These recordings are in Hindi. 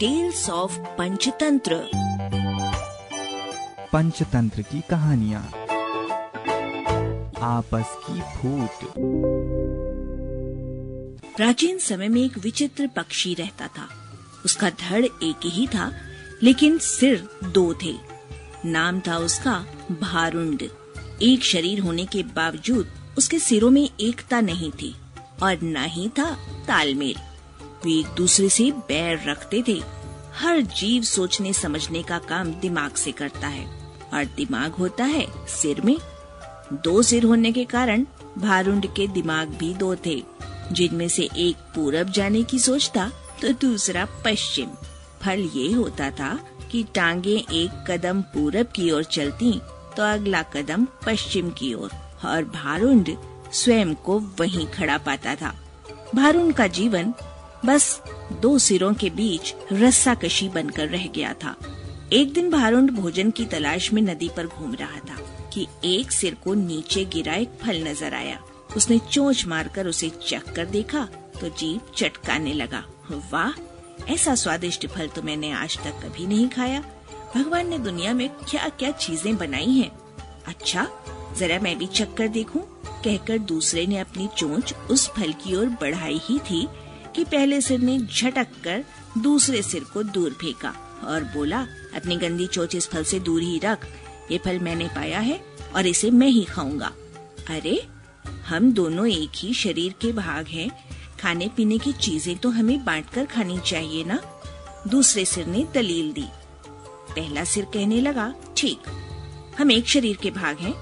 टेल्स ऑफ़ पंचतंत्र पंचतंत्र की कहानियाँ। आपस की फूट। प्राचीन समय में एक विचित्र पक्षी रहता था। उसका धड़ एक ही था लेकिन सिर दो थे। नाम था उसका भारुंड। एक शरीर होने के बावजूद उसके सिरों में एकता नहीं थी और न ही था तालमेल। वे एक दूसरे से बैर रखते थे। हर जीव सोचने समझने का काम दिमाग से करता है और दिमाग होता है सिर में। दो सिर होने के कारण भारुंड के दिमाग भी दो थे जिनमें से एक पूरब जाने की सोचता तो दूसरा पश्चिम। फल ये होता था कि टांगे एक कदम पूरब की ओर चलती तो अगला कदम पश्चिम की ओर और, और भारुंड स्वयं को वहीं खड़ा पाता था। भारुण का जीवन बस दो सिरों के बीच रस्सा कशी बनकर रह गया था। एक दिन भारुंड भोजन की तलाश में नदी पर घूम रहा था कि एक सिर को नीचे गिरा एक फल नज़र आया। उसने चोंच मारकर उसे चख कर देखा तो जीप चटकाने लगा। वाह, ऐसा स्वादिष्ट फल तो मैंने आज तक कभी नहीं खाया। भगवान ने दुनिया में क्या क्या चीज़ें बनाई हैं। अच्छा जरा मैं भी चख कर देखूँ। कहकर दूसरे ने अपनी चोंच उस फल की ओर बढ़ाई ही थी कि पहले सिर ने झटक कर दूसरे सिर को दूर फेंका और बोला, अपनी गंदी चोंच इस फल से दूर ही रख। ये फल मैंने पाया है और इसे मैं ही खाऊँगा। अरे, हम दोनों एक ही शरीर के भाग हैं। खाने पीने की चीज़ें तो हमें बांटकर खानी चाहिए ना? दूसरे सिर ने दलील दी। पहला सिर कहने लगा, ठीक, हम एक शरीर के भाग हैं।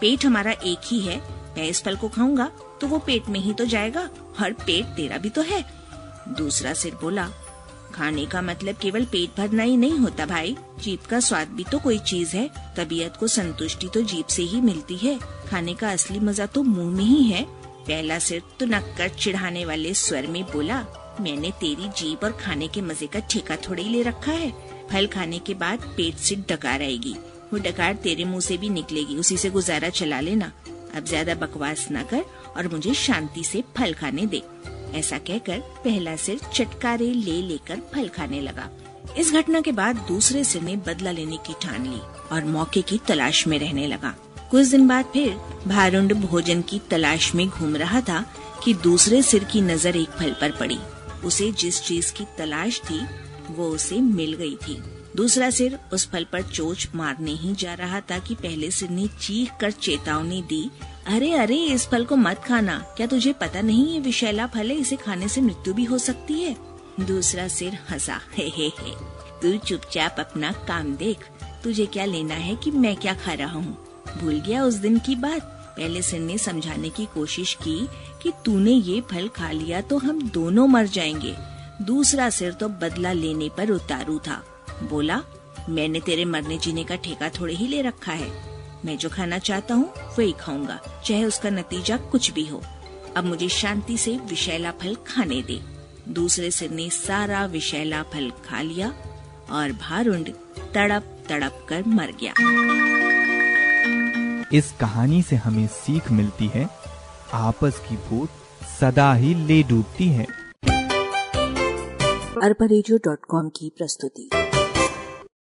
पेट हमारा एक ही है मैं इस फल को खाऊँगा तो वो पेट में ही तो जाएगा और पेट तेरा भी तो है। दूसरा सिर बोला, खाने का मतलब केवल पेट भरना ही नहीं होता भाई, जीप का स्वाद भी तो कोई चीज़ है, तबीयत को संतुष्टि तो जीप से ही मिलती है, खाने का असली मज़ा तो मुँह में ही है। पहला सिर तो नक्कर चिढ़ाने वाले स्वर में बोला, मैंने तेरी जीप और खाने के मज़े का ठेका थोड़ी ले रखा है, फल खाने के बाद पेट से डकार आएगी, वो डकार तेरे मुँह से भी निकलेगी, उसी से गुजारा चला लेना। अब ज़्यादा बकवास न कर और मुझे शांति से फल खाने दे। ऐसा कहकर पहला सिर चटकारे ले लेकर फल खाने लगा। इस घटना के बाद दूसरे सिर ने बदला लेने की ठान ली और मौके की तलाश में रहने लगा। कुछ दिन बाद फिर भारुंड भोजन की तलाश में घूम रहा था कि दूसरे सिर की नज़र एक फल पर पड़ी। उसे जिस चीज़ की तलाश थी, वो उसे मिल गई थी। दूसरा सिर उस फल पर चोच मारने ही जा रहा था कि पहले सिर ने चीख कर चेतावनी दी। अरे अरे, इस फल को मत खाना। क्या तुझे पता नहीं ये विषैला फल है? इसे खाने से मृत्यु भी हो सकती है। दूसरा सिर हंसा। हे हे हे। तू चुपचाप अपना काम देख। तुझे क्या लेना है कि मैं क्या खा रहा हूँ? भूल गया उस दिन की बात? पहले सिर ने समझाने की कोशिश की कि तूने ये फल खा लिया तो हम दोनों मर जाएँगे। दूसरा सिर तो बदला लेने पर उतारू था। बोला मैंने तेरे मरने जीने का ठेका थोड़े ही ले रखा है। मैं जो खाना चाहता हूँ वही खाऊँगा चाहे उसका नतीजा कुछ भी हो। अब मुझे शांति से विषैला फल खाने दे। दूसरे सिर ने सारा विषैला फल खा लिया और भारुंड तड़प तड़प कर मर गया। इस कहानी से हमें सीख मिलती है आपस की फूट सदा ही ले डूबती है। अरबा की प्रस्तुति।